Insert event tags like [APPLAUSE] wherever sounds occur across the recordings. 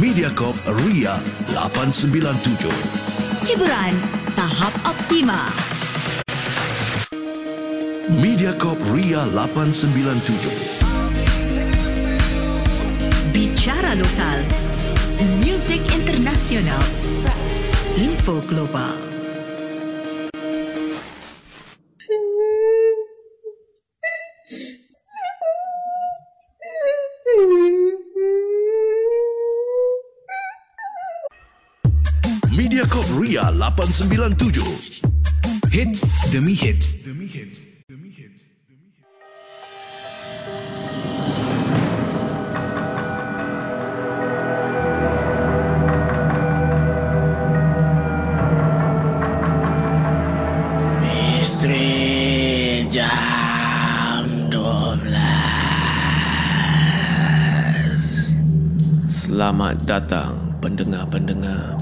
Mediacorp Ria 897. Hiburan tahap optima. Mediacorp Ria 897. Bicara lokal. Muzik internasional. Info global. Mediacorp Ria 897. Hits demi hits. Misteri jam 12 Selamat datang pendengar-pendengar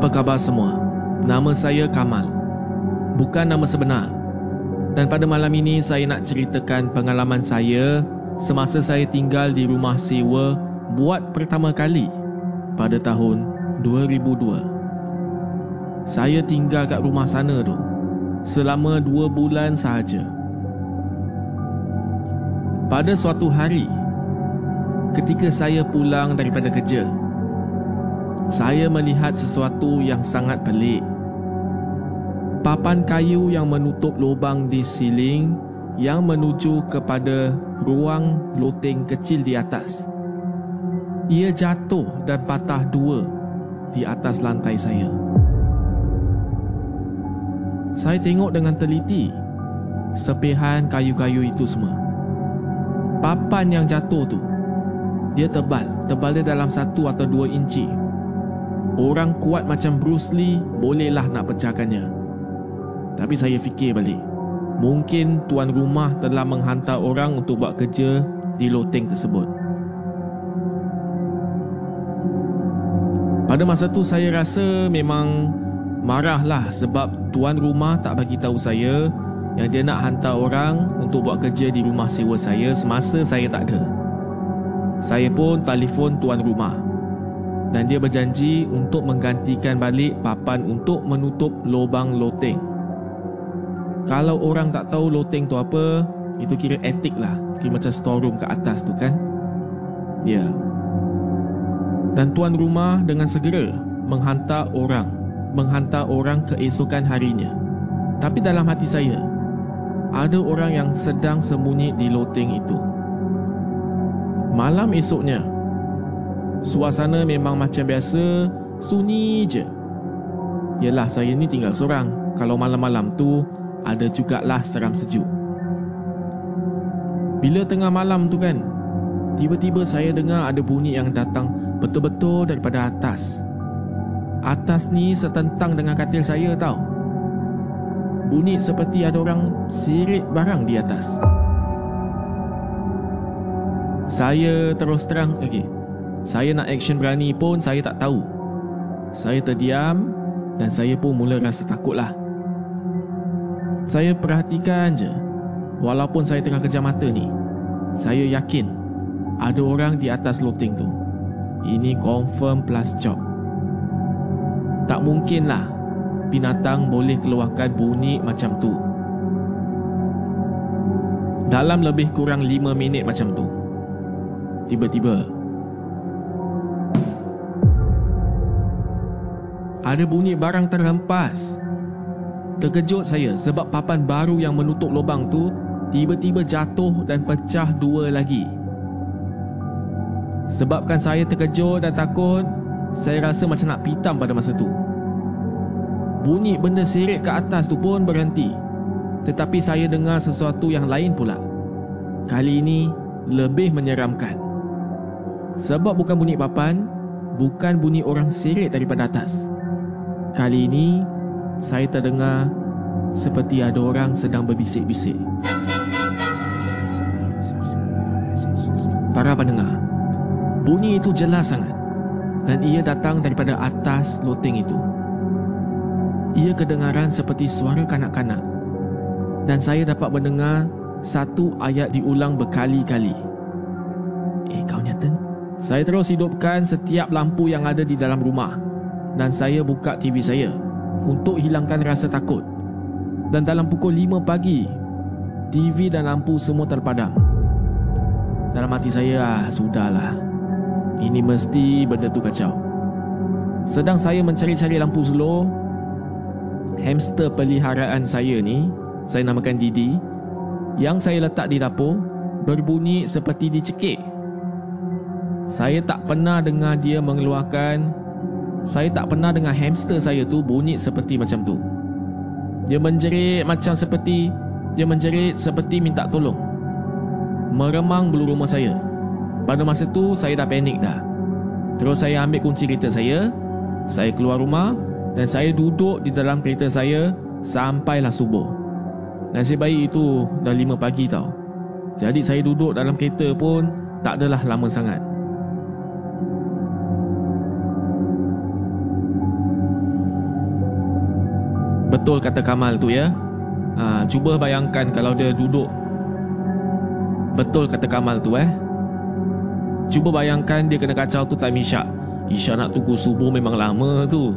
Apa khabar semua? Nama saya Kamal. Bukan nama sebenar. Dan pada malam ini saya nak ceritakan pengalaman saya semasa saya tinggal di rumah sewa buat pertama kali pada tahun 2002. Saya tinggal kat rumah sana tu selama dua bulan sahaja. Pada suatu hari, ketika saya pulang daripada kerja, saya melihat sesuatu yang sangat pelik. Papan kayu yang menutup lubang di siling yang menuju kepada ruang loteng kecil di atas. Ia jatuh dan patah dua di atas lantai saya. Saya tengok dengan teliti sepihan kayu-kayu itu semua. Papan yang jatuh tu, dia tebal. Tebal dia dalam satu atau dua inci. Orang kuat macam Bruce Lee bolehlah nak pecahkannya. Tapi saya fikir balik. Mungkin tuan rumah telah menghantar orang untuk buat kerja di loteng tersebut. Pada masa tu saya rasa memang marahlah sebab tuan rumah tak bagi tahu saya yang dia nak hantar orang untuk buat kerja di rumah sewa saya semasa saya tak ada. Saya pun telefon tuan rumah dan dia berjanji untuk menggantikan balik papan untuk menutup lubang loteng. Kalau orang tak tahu loteng tu apa, itu kira etik lah. Kira macam storeroom ke atas tu kan. Ya. Dan tuan rumah dengan segera menghantar orang. Menghantar orang keesokan harinya. Tapi dalam hati saya, ada orang yang sedang sembunyi di loteng itu. Malam esoknya, Suasana memang macam biasa, sunyi je. Yelah saya ni tinggal seorang. Kalau malam-malam tu, ada jugalah seram sejuk. Bila tengah malam tu kan, tiba-tiba saya dengar ada bunyi yang datang betul-betul daripada atas. Atas ni setentang dengan katil saya tau. Bunyi seperti ada orang sirit barang di atas. Saya terus terang, okey. Saya nak action berani pun saya tak tahu. Saya terdiam dan saya pun mula rasa takut lah. Saya perhatikan je Walaupun saya tengah kejam mata ni Saya yakin Ada orang di atas loteng tu Ini confirm plus job Tak mungkin lah Binatang boleh keluarkan bunyi macam tu Dalam lebih kurang 5 minit macam tu Tiba-tiba Ada bunyi barang terhempas Terkejut saya sebab papan baru yang menutup lubang tu tiba-tiba jatuh dan pecah dua lagi. Sebabkan saya terkejut dan takut, saya rasa macam nak pitam pada masa tu. Bunyi benda sirik ke atas tu pun berhenti. Tetapi saya dengar sesuatu yang lain pula. Kali ini lebih menyeramkan. Sebab bukan bunyi papan, bukan bunyi orang sirik daripada atas. Kali ini saya terdengar seperti ada orang sedang berbisik-bisik. Para pendengar, bunyi itu jelas sangat dan ia datang daripada atas loteng itu. Ia kedengaran seperti suara kanak-kanak dan saya dapat mendengar satu ayat diulang berkali-kali. Eh, kau nyata? Saya terus hidupkan setiap lampu yang ada di dalam rumah dan saya buka TV saya untuk hilangkan rasa takut. Dan dalam pukul 5 pagi, TV dan lampu semua terpadam. Dalam hati saya, ah, sudahlah. Ini mesti benda tu kacau. Sedang saya mencari-cari lampu slow, hamster peliharaan saya ni, saya namakan Didi, yang saya letak di dapur, berbunyi seperti dicekik. Saya tak pernah dengar dia mengeluarkan saya tak pernah dengar hamster saya tu bunyi seperti macam tu. Dia menjerit macam seperti dia menjerit seperti minta tolong. Meremang bulu rumah saya. Pada masa tu saya dah panik dah. Terus saya ambil kunci kereta saya, saya keluar rumah dan saya duduk di dalam kereta saya sampailah subuh. Nasib baik itu dah lima pagi tau. Jadi saya duduk dalam kereta pun tak adalah lama sangat. Betul kata Kamal tu ya? Ha, Cuba bayangkan kalau dia duduk. Betul kata Kamal tu eh? Cuba bayangkan dia kena kacau tu time Isyak. Isyak nak tunggu subuh memang lama tu.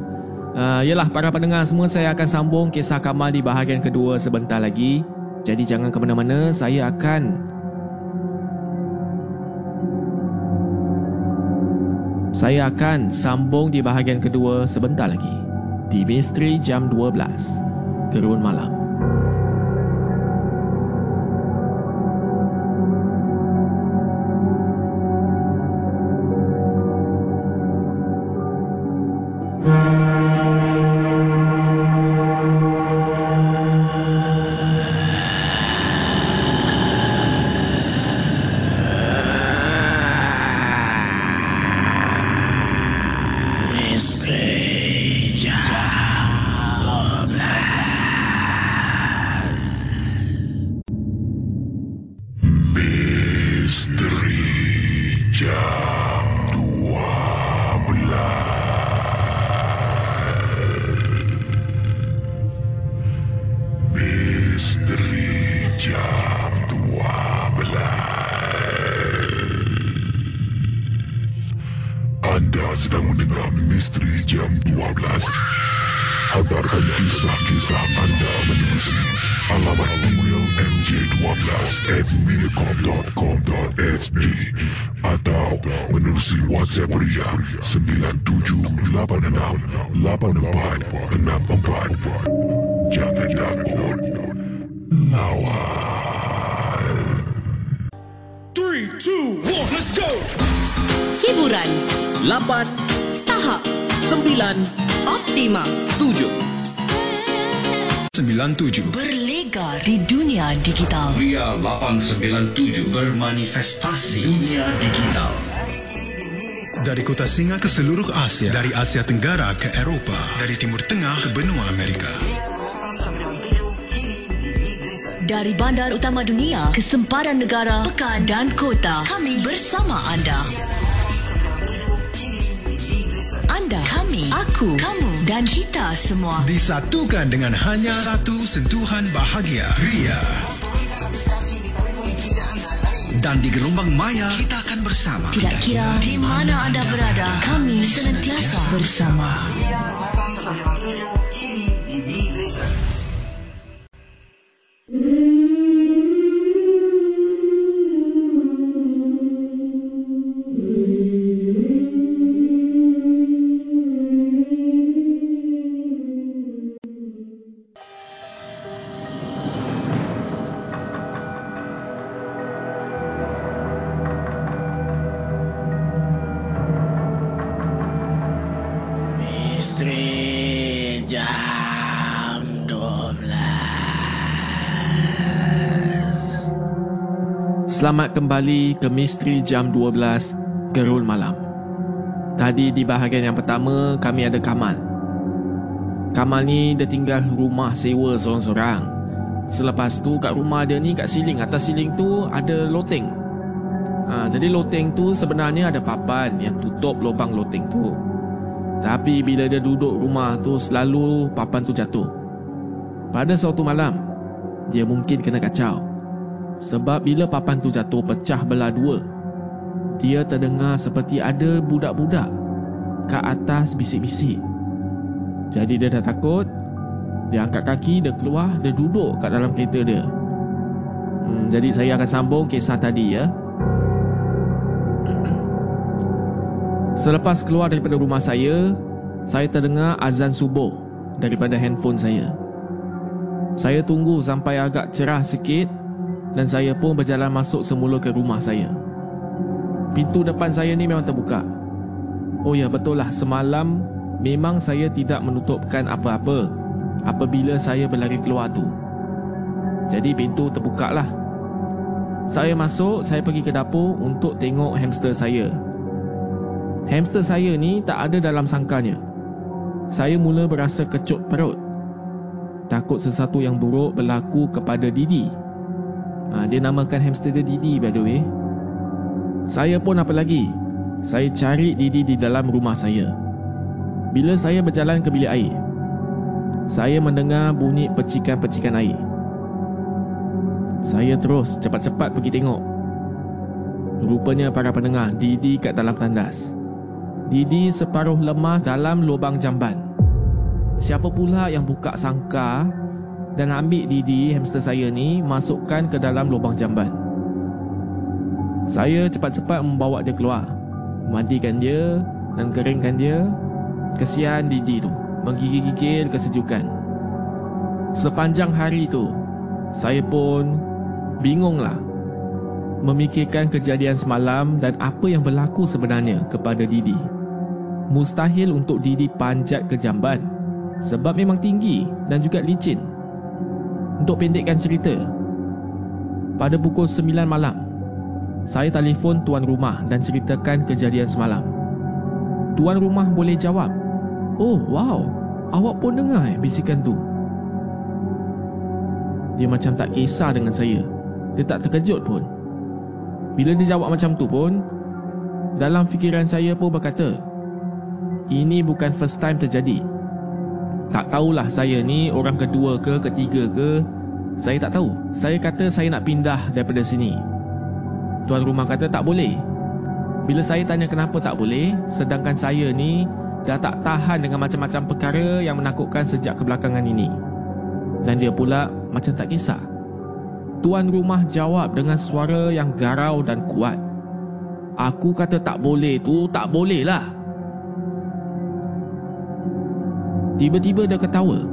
Ha, Yelah para pendengar semua Saya akan sambung kisah Kamal di bahagian kedua sebentar lagi. Jadi jangan ke mana-mana Saya akan Saya akan sambung di bahagian kedua sebentar lagi di Misteri Jam 12 Gerun Malam 1897 bermanifestasi dunia digital. Dari kota Singa ke seluruh Asia, dari Asia Tenggara ke Eropa, dari Timur Tengah ke benua Amerika. Dari bandar utama dunia ke sempadan negara, pekan dan kota, kami bersama anda. Anda, kami, aku, kamu dan kita semua disatukan dengan hanya satu sentuhan bahagia. Ria. Dan di gelombang maya kita akan bersama. Tidak kira di mana anda berada, kami senantiasa bersama. Isteri Selamat kembali ke Misteri Jam 12 Gerul Malam. Tadi di bahagian yang pertama kami ada Kamal. Kamal ni dia tinggal rumah sewa seorang-seorang. Selepas tu kat rumah dia ni kat siling Atas siling tu ada loteng. Ha, Jadi loteng tu sebenarnya ada papan yang tutup lubang loteng tu. Tapi bila dia duduk rumah tu selalu papan tu jatuh. Pada suatu malam, dia mungkin kena kacau. Sebab bila papan tu jatuh pecah belah dua, dia terdengar seperti ada budak-budak kat atas bisik-bisik. Jadi dia dah takut, dia angkat kaki, dia keluar, dia duduk kat dalam kereta dia. Hmm, jadi saya akan sambung kisah tadi ya. [CLEARS THROAT] Selepas keluar daripada rumah saya, saya terdengar azan subuh daripada handphone saya. Saya tunggu sampai agak cerah sikit dan saya pun berjalan masuk semula ke rumah saya. Pintu depan saya ni memang terbuka. Oh ya betul lah semalam memang saya tidak menutupkan apa-apa apabila saya berlari keluar tu. Jadi pintu terbuka lah. Saya masuk, saya pergi ke dapur untuk tengok hamster saya Hamster saya ni tak ada dalam sangkanya. Saya mula berasa kecut perut. Takut sesuatu yang buruk berlaku kepada Didi. Ha, dia namakan hamster dia Didi by the way. Saya pun apa lagi? Saya cari Didi di dalam rumah saya. Bila saya berjalan ke bilik air, saya mendengar bunyi percikan-percikan air. Saya terus cepat-cepat pergi tengok. Rupanya para pendengar Didi kat dalam tandas. Didi separuh lemas dalam lubang jamban. Siapa pula yang buka sangka dan ambil Didi hamster saya ni masukkan ke dalam lubang jamban. Saya cepat-cepat membawa dia keluar. Mandikan dia dan keringkan dia. Kesian Didi tu menggigil-gigil kesejukan. Sepanjang hari tu, saya pun bingunglah memikirkan kejadian semalam dan apa yang berlaku sebenarnya kepada Didi. Mustahil untuk Didi panjat ke jamban sebab memang tinggi dan juga licin. Untuk pendekkan cerita, pada pukul 9 malam, saya telefon tuan rumah dan ceritakan kejadian semalam. Tuan rumah boleh jawab, Oh wow, awak pun dengar eh bisikan tu? Dia macam tak kisah dengan saya. Dia tak terkejut pun. Bila dia jawab macam tu pun Dalam fikiran saya pun berkata Ini bukan first time terjadi Tak tahulah saya ni orang kedua ke ketiga ke. Saya tak tahu. Saya kata saya nak pindah daripada sini. Tuan rumah kata tak boleh. Bila saya tanya kenapa tak boleh Sedangkan saya ni Dah tak tahan dengan macam-macam perkara Yang menakutkan sejak kebelakangan ini. Dan dia pula macam tak kisah. Tuan rumah jawab dengan suara yang garau dan kuat. Aku kata tak boleh tu, tak boleh lah. Tiba-tiba dia ketawa.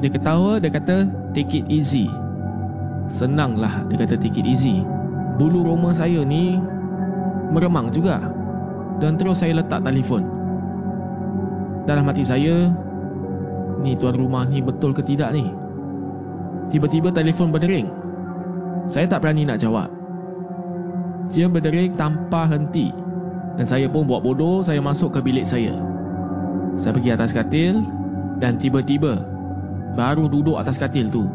Dia ketawa, dia kata take it easy. Senanglah dia kata take it easy. Bulu roma saya ni meremang juga. Dan terus saya letak telefon Dalam hati saya Ni tuan rumah ni betul ke tidak ni Tiba-tiba telefon berdering Saya tak berani nak jawab Dia berdering tanpa henti Dan saya pun buat bodoh Saya masuk ke bilik saya Saya pergi atas katil Dan tiba-tiba Baru duduk atas katil tu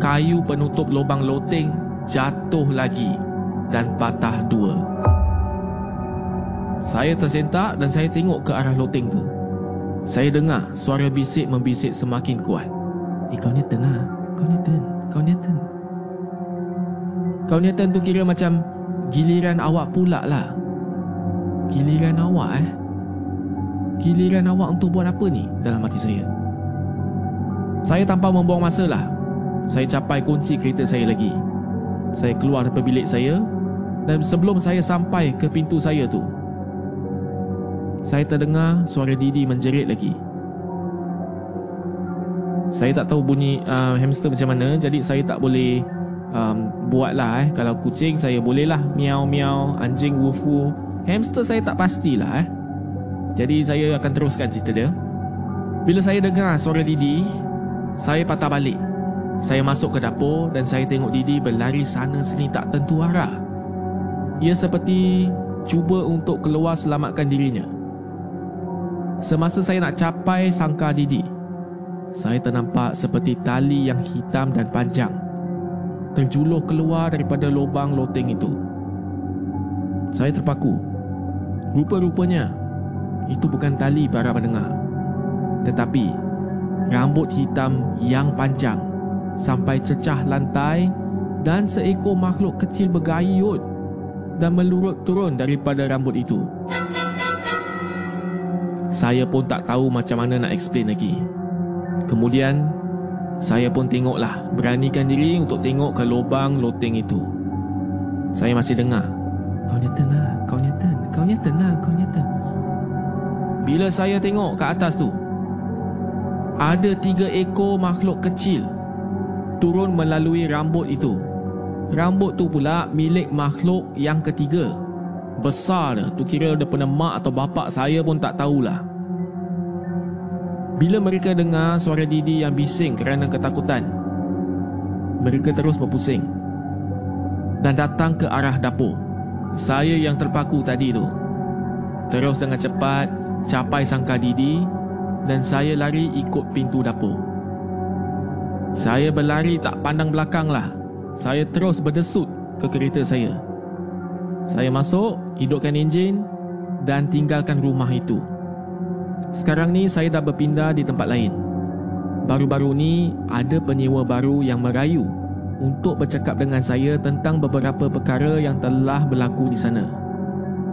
Kayu penutup lubang loteng Jatuh lagi Dan patah dua Saya tersentak dan saya tengok ke arah loteng tu saya dengar suara bisik membisik semakin kuat. Eh, kau Newton lah. Kau Newton. Kau Newton. Kau Newton tu kira macam giliran awak pula lah. Giliran awak eh? Giliran awak untuk buat apa ni dalam hati saya? Saya tanpa membuang masa lah. Saya capai kunci kereta saya lagi. Saya keluar dari bilik saya dan sebelum saya sampai ke pintu saya tu, saya terdengar suara Didi menjerit lagi. Saya tak tahu bunyi uh, hamster macam mana jadi saya tak boleh um, buatlah eh. Kalau kucing saya bolehlah miau miau, anjing woof. Hamster saya tak pastilah eh. Jadi saya akan teruskan cerita dia. Bila saya dengar suara Didi, saya patah balik. Saya masuk ke dapur dan saya tengok Didi berlari sana sini tak tentu arah. Ia seperti cuba untuk keluar selamatkan dirinya. Semasa saya nak capai sangka Didi, saya ternampak seperti tali yang hitam dan panjang terjuluh keluar daripada lubang loteng itu. Saya terpaku. Rupa-rupanya, itu bukan tali para pendengar. Tetapi, rambut hitam yang panjang sampai cecah lantai dan seekor makhluk kecil bergayut dan melurut turun daripada rambut itu. Saya pun tak tahu macam mana nak explain lagi. Kemudian, saya pun tengoklah beranikan diri untuk tengok ke lubang loteng itu. Saya masih dengar. Kau nyata lah, kau nyata, kau nyata lah, kau nyata. Bila saya tengok ke atas tu, ada tiga ekor makhluk kecil turun melalui rambut itu. Rambut tu pula milik makhluk yang ketiga. Besar Tu kira daripada mak atau bapak saya pun tak tahulah Bila mereka dengar suara Didi yang bising kerana ketakutan Mereka terus berpusing Dan datang ke arah dapur Saya yang terpaku tadi tu Terus dengan cepat capai sangka Didi Dan saya lari ikut pintu dapur Saya berlari tak pandang belakang lah Saya terus berdesut ke kereta saya saya masuk, hidupkan enjin dan tinggalkan rumah itu. Sekarang ni saya dah berpindah di tempat lain. Baru-baru ni ada penyewa baru yang merayu untuk bercakap dengan saya tentang beberapa perkara yang telah berlaku di sana.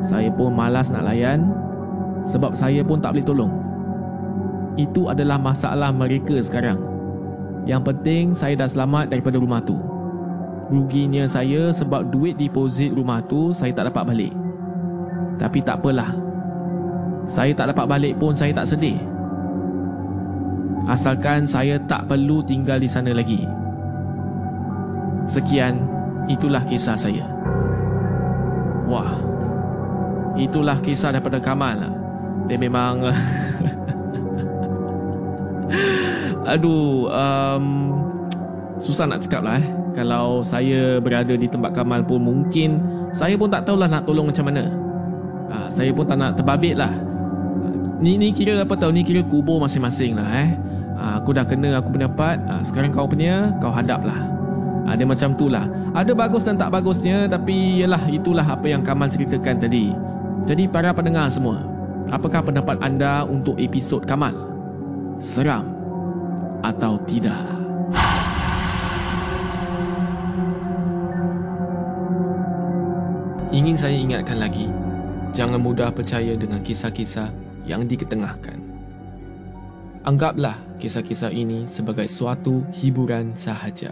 Saya pun malas nak layan sebab saya pun tak boleh tolong. Itu adalah masalah mereka sekarang. Yang penting saya dah selamat daripada rumah tu. Ruginya saya sebab duit deposit rumah tu saya tak dapat balik. Tapi tak apalah. Saya tak dapat balik pun saya tak sedih. Asalkan saya tak perlu tinggal di sana lagi. Sekian, itulah kisah saya. Wah, itulah kisah daripada Kamal. Dia memang... [LAUGHS] Aduh, um, susah nak cakap lah eh kalau saya berada di tempat Kamal pun mungkin saya pun tak tahulah nak tolong macam mana. Ha, saya pun tak nak terbabit lah. Ni, ni kira apa tahu ni kira kubur masing-masing lah eh. Ha, aku dah kena aku punya part. Ha, sekarang kau punya kau hadap lah. Ha, dia macam tu lah. Ada bagus dan tak bagusnya tapi yalah itulah apa yang Kamal ceritakan tadi. Jadi para pendengar semua, apakah pendapat anda untuk episod Kamal? Seram atau tidak? [SIGHS] Ingin saya ingatkan lagi, jangan mudah percaya dengan kisah-kisah yang diketengahkan. Anggaplah kisah-kisah ini sebagai suatu hiburan sahaja.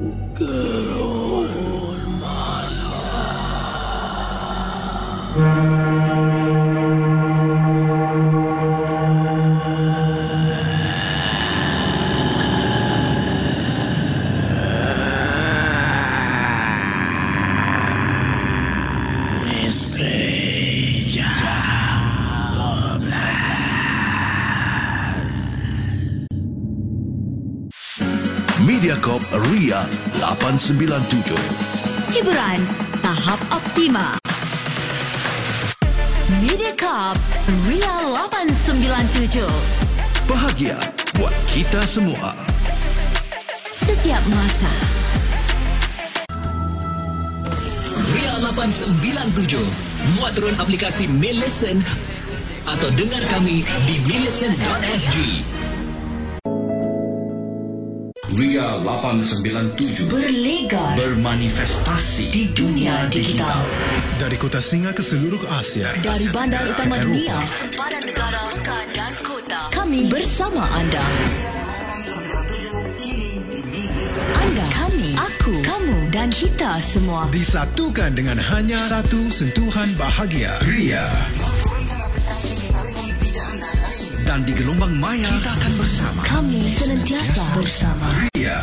Gerun Mediacorp 897. Hiburan tahap optima. Mediacorp Ria 897. Bahagia buat kita semua. Setiap masa. Ria 897 Muat turun aplikasi Millicent Atau dengar kami di millicent.sg Ria 897 Berlegar bermanifestasi di dunia digital. Dari kota Singa ke seluruh Asia. Dari Asia bandar Tenggara utama dunia, sempadan negara, pekan dan kota. Kami bersama anda. Anda, kami, aku, kamu dan kita semua. Disatukan dengan hanya satu sentuhan bahagia. Ria. Dan di gelombang maya kita akan bersama. Kami senantiasa bersama. Ria.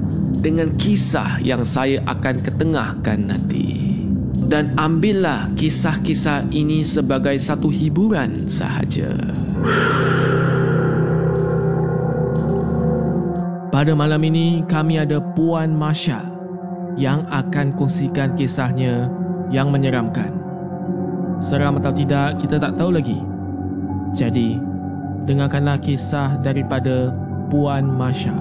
dengan kisah yang saya akan ketengahkan nanti. Dan ambillah kisah-kisah ini sebagai satu hiburan sahaja. Pada malam ini, kami ada Puan Masya yang akan kongsikan kisahnya yang menyeramkan. Seram atau tidak, kita tak tahu lagi. Jadi, dengarkanlah kisah daripada Puan Masya.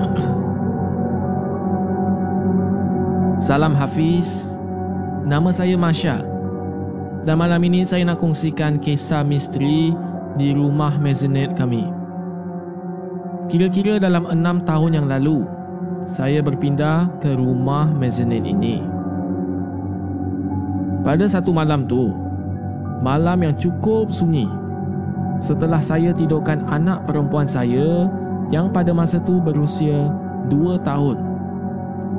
[CLEARS THROAT] Salam Hafiz. Nama saya Masya. Dan malam ini saya nak kongsikan kisah misteri di rumah mezzanine kami. Kira-kira dalam enam tahun yang lalu, saya berpindah ke rumah mezzanine ini. Pada satu malam tu, malam yang cukup sunyi, setelah saya tidurkan anak perempuan saya yang pada masa tu berusia dua tahun,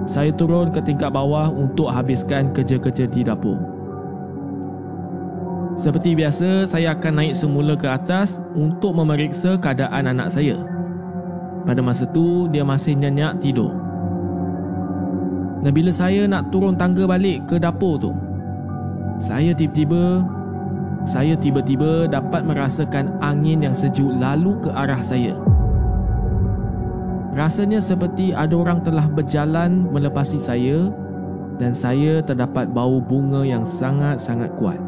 saya turun ke tingkat bawah untuk habiskan kerja-kerja di dapur. Seperti biasa, saya akan naik semula ke atas untuk memeriksa keadaan anak saya. Pada masa tu, dia masih nyenyak tidur. Dan bila saya nak turun tangga balik ke dapur tu, saya tiba-tiba saya tiba-tiba dapat merasakan angin yang sejuk lalu ke arah saya. Rasanya seperti ada orang telah berjalan melepasi saya dan saya terdapat bau bunga yang sangat-sangat kuat.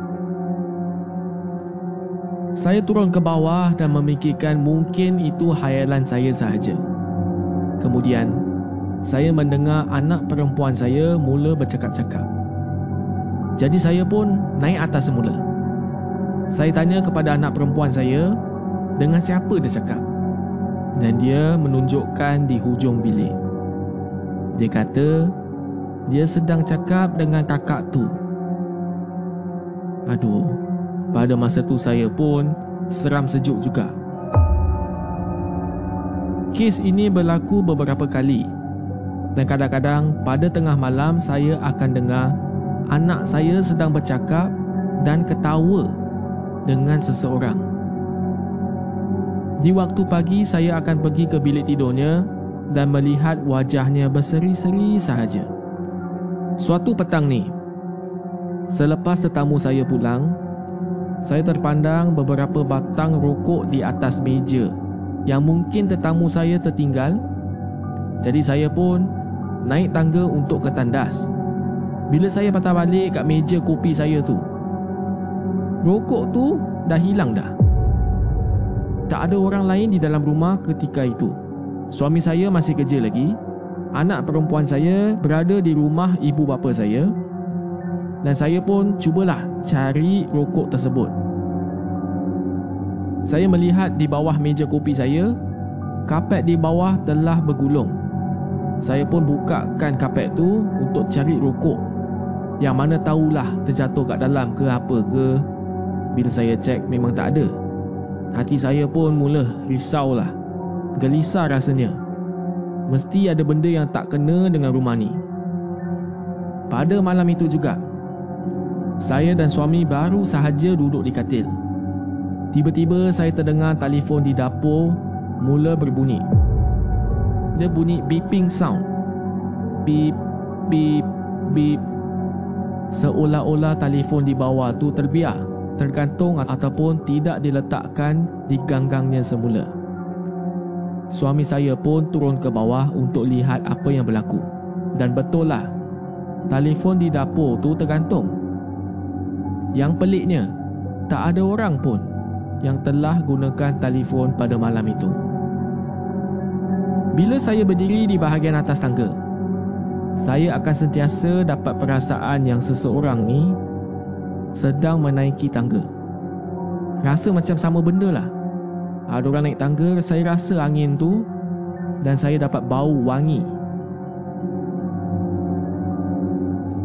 Saya turun ke bawah dan memikirkan mungkin itu hayalan saya sahaja. Kemudian, saya mendengar anak perempuan saya mula bercakap-cakap. Jadi saya pun naik atas semula. Saya tanya kepada anak perempuan saya dengan siapa dia cakap. Dan dia menunjukkan di hujung bilik. Dia kata dia sedang cakap dengan kakak tu. Aduh, pada masa tu saya pun seram sejuk juga. Kes ini berlaku beberapa kali. Dan kadang-kadang pada tengah malam saya akan dengar anak saya sedang bercakap dan ketawa dengan seseorang. Di waktu pagi saya akan pergi ke bilik tidurnya dan melihat wajahnya berseri-seri sahaja. Suatu petang ni, selepas tetamu saya pulang, saya terpandang beberapa batang rokok di atas meja yang mungkin tetamu saya tertinggal. Jadi saya pun naik tangga untuk ke tandas. Bila saya patah balik kat meja kopi saya tu, Rokok tu dah hilang dah. Tak ada orang lain di dalam rumah ketika itu. Suami saya masih kerja lagi. Anak perempuan saya berada di rumah ibu bapa saya. Dan saya pun cubalah cari rokok tersebut. Saya melihat di bawah meja kopi saya, kapet di bawah telah bergulung. Saya pun bukakan kapet tu untuk cari rokok. Yang mana tahulah terjatuh kat dalam ke apa ke bila saya cek memang tak ada Hati saya pun mula risaulah Gelisah rasanya. Mesti ada benda yang tak kena dengan rumah ni. Pada malam itu juga Saya dan suami baru sahaja duduk di katil. Tiba-tiba saya terdengar telefon di dapur Mula berbunyi. Dia bunyi beeping sound. Beep, beep, beep. Seolah-olah telefon di bawah tu terbiar tergantung ataupun tidak diletakkan di ganggangnya semula. Suami saya pun turun ke bawah untuk lihat apa yang berlaku. Dan betul lah, telefon di dapur tu tergantung. Yang peliknya, tak ada orang pun yang telah gunakan telefon pada malam itu. Bila saya berdiri di bahagian atas tangga, saya akan sentiasa dapat perasaan yang seseorang ni sedang menaiki tangga. Rasa macam sama benda lah. Ada orang naik tangga, saya rasa angin tu dan saya dapat bau wangi.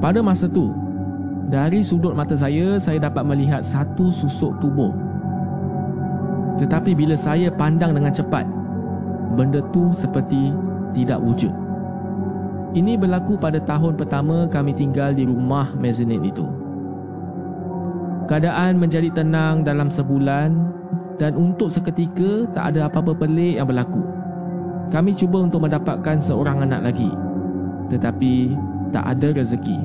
Pada masa tu, dari sudut mata saya, saya dapat melihat satu susuk tubuh. Tetapi bila saya pandang dengan cepat, benda tu seperti tidak wujud. Ini berlaku pada tahun pertama kami tinggal di rumah mezzanine itu. Keadaan menjadi tenang dalam sebulan dan untuk seketika tak ada apa-apa pelik yang berlaku. Kami cuba untuk mendapatkan seorang anak lagi. Tetapi tak ada rezeki.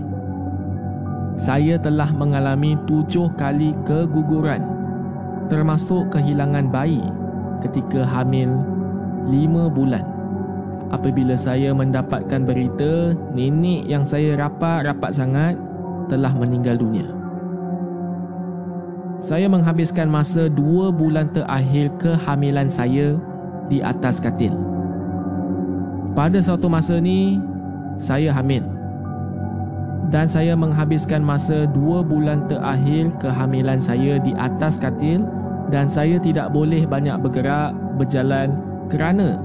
Saya telah mengalami tujuh kali keguguran termasuk kehilangan bayi ketika hamil lima bulan. Apabila saya mendapatkan berita nenek yang saya rapat-rapat sangat telah meninggal dunia saya menghabiskan masa dua bulan terakhir kehamilan saya di atas katil. Pada suatu masa ni, saya hamil. Dan saya menghabiskan masa dua bulan terakhir kehamilan saya di atas katil dan saya tidak boleh banyak bergerak, berjalan kerana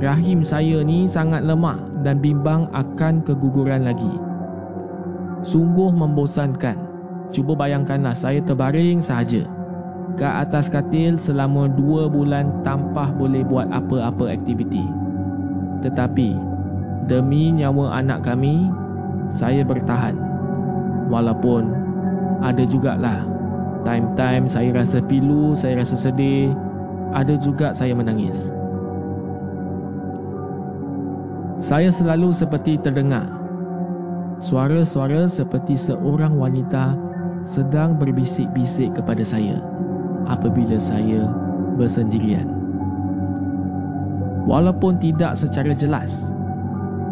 rahim saya ni sangat lemah dan bimbang akan keguguran lagi. Sungguh membosankan. Cuba bayangkanlah saya terbaring sahaja ke atas katil selama dua bulan tanpa boleh buat apa-apa aktiviti. Tetapi demi nyawa anak kami, saya bertahan. Walaupun ada jugalah time-time saya rasa pilu, saya rasa sedih, ada juga saya menangis. Saya selalu seperti terdengar suara-suara seperti seorang wanita sedang berbisik-bisik kepada saya apabila saya bersendirian. Walaupun tidak secara jelas,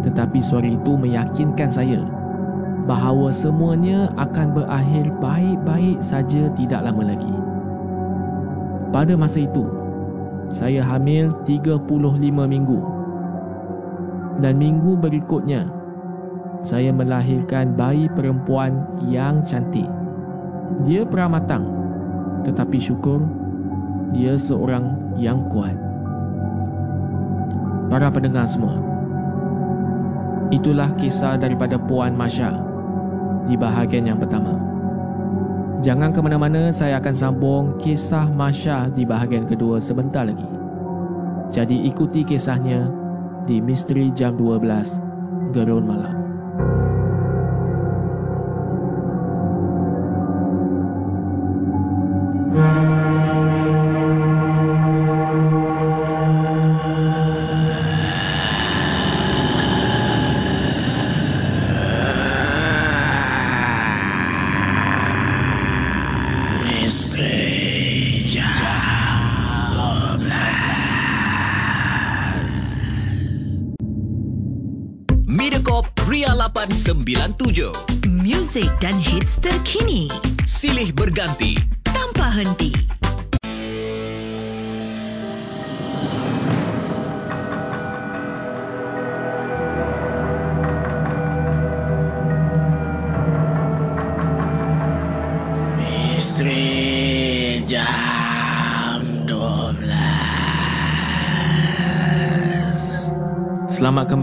tetapi suara itu meyakinkan saya bahawa semuanya akan berakhir baik-baik saja tidak lama lagi. Pada masa itu, saya hamil 35 minggu. Dan minggu berikutnya, saya melahirkan bayi perempuan yang cantik. Dia peramatang, tetapi syukur dia seorang yang kuat. Para pendengar semua, itulah kisah daripada Puan Masya di bahagian yang pertama. Jangan ke mana-mana, saya akan sambung kisah Masya di bahagian kedua sebentar lagi. Jadi ikuti kisahnya di Misteri Jam 12 Gerun Malam. Mediacorp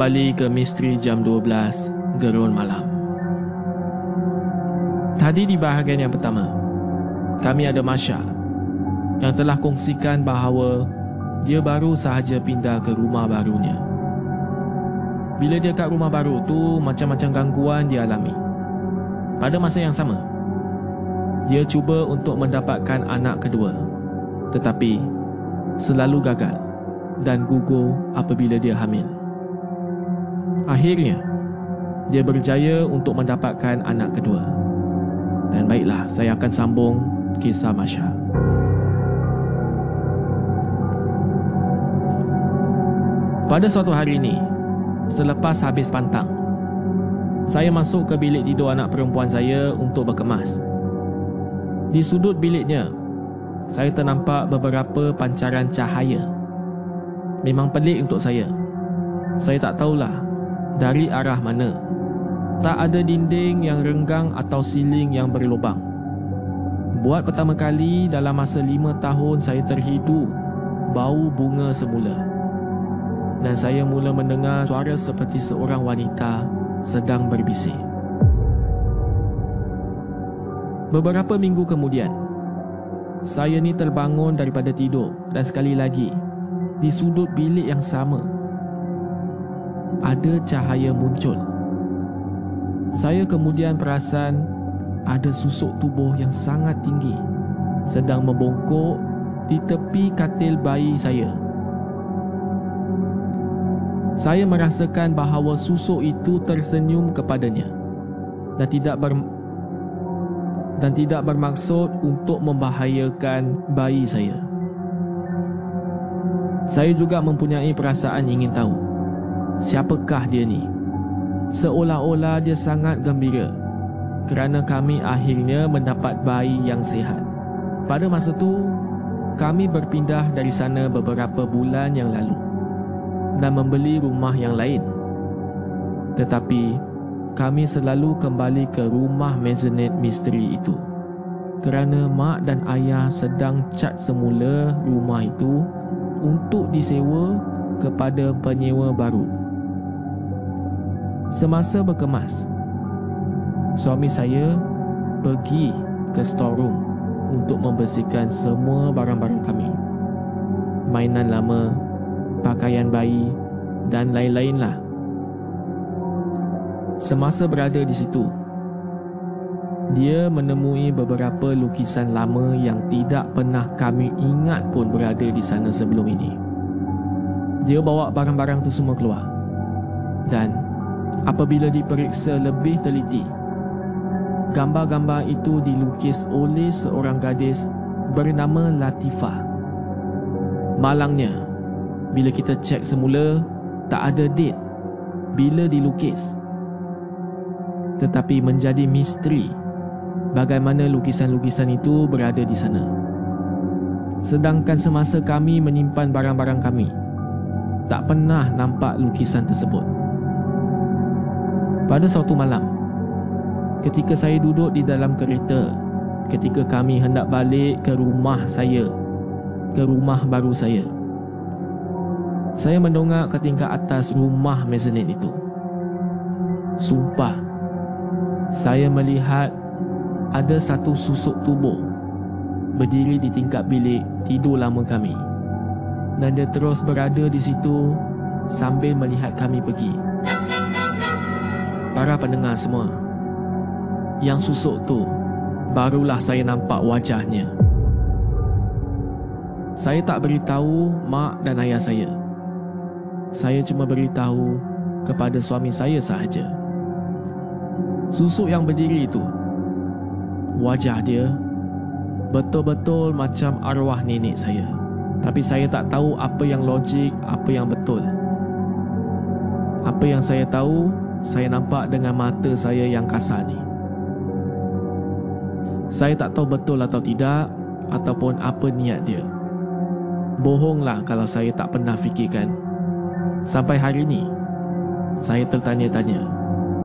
kembali ke Misteri Jam 12 Gerun Malam. Tadi di bahagian yang pertama Kami ada Masya Yang telah kongsikan bahawa Dia baru sahaja pindah ke rumah barunya. Bila dia kat rumah baru tu Macam-macam gangguan dia alami. Pada masa yang sama dia cuba untuk mendapatkan anak kedua tetapi selalu gagal dan gugur apabila dia hamil. Akhirnya, dia berjaya untuk mendapatkan anak kedua. Dan baiklah, saya akan sambung kisah Masya. Pada suatu hari ini, selepas habis pantang, saya masuk ke bilik tidur anak perempuan saya untuk berkemas. Di sudut biliknya, saya ternampak beberapa pancaran cahaya. Memang pelik untuk saya. Saya tak tahulah dari arah mana. Tak ada dinding yang renggang atau siling yang berlubang. Buat pertama kali dalam masa lima tahun saya terhidu bau bunga semula. Dan saya mula mendengar suara seperti seorang wanita sedang berbisik. Beberapa minggu kemudian, saya ni terbangun daripada tidur dan sekali lagi, di sudut bilik yang sama, ada cahaya muncul. Saya kemudian perasan ada susuk tubuh yang sangat tinggi sedang membongkok di tepi katil bayi saya. Saya merasakan bahawa susuk itu tersenyum kepadanya dan tidak ber dan tidak bermaksud untuk membahayakan bayi saya. Saya juga mempunyai perasaan ingin tahu siapakah dia ni. Seolah-olah dia sangat gembira kerana kami akhirnya mendapat bayi yang sihat. Pada masa tu, kami berpindah dari sana beberapa bulan yang lalu dan membeli rumah yang lain. Tetapi kami selalu kembali ke rumah maisonette misteri itu kerana mak dan ayah sedang cat semula rumah itu untuk disewa kepada penyewa baru. Semasa berkemas, suami saya pergi ke storeroom untuk membersihkan semua barang-barang kami. Mainan lama, pakaian bayi dan lain-lainlah. Semasa berada di situ, dia menemui beberapa lukisan lama yang tidak pernah kami ingat pun berada di sana sebelum ini. Dia bawa barang-barang tu semua keluar. Dan apabila diperiksa lebih teliti, gambar-gambar itu dilukis oleh seorang gadis bernama Latifah. Malangnya, bila kita cek semula, tak ada date bila dilukis tetapi menjadi misteri bagaimana lukisan-lukisan itu berada di sana. Sedangkan semasa kami menyimpan barang-barang kami, tak pernah nampak lukisan tersebut. Pada suatu malam, ketika saya duduk di dalam kereta, ketika kami hendak balik ke rumah saya, ke rumah baru saya, saya mendongak ke tingkat atas rumah mezzanine itu. Sumpah, saya melihat ada satu susuk tubuh berdiri di tingkat bilik tidur lama kami. Dan dia terus berada di situ sambil melihat kami pergi. Para pendengar semua, yang susuk tu barulah saya nampak wajahnya. Saya tak beritahu mak dan ayah saya. Saya cuma beritahu kepada suami saya sahaja. Susuk yang berdiri itu, wajah dia betul-betul macam arwah nenek saya. Tapi saya tak tahu apa yang logik, apa yang betul. Apa yang saya tahu, saya nampak dengan mata saya yang kasar ni. Saya tak tahu betul atau tidak ataupun apa niat dia. Bohonglah kalau saya tak pernah fikirkan. Sampai hari ini, saya tertanya-tanya.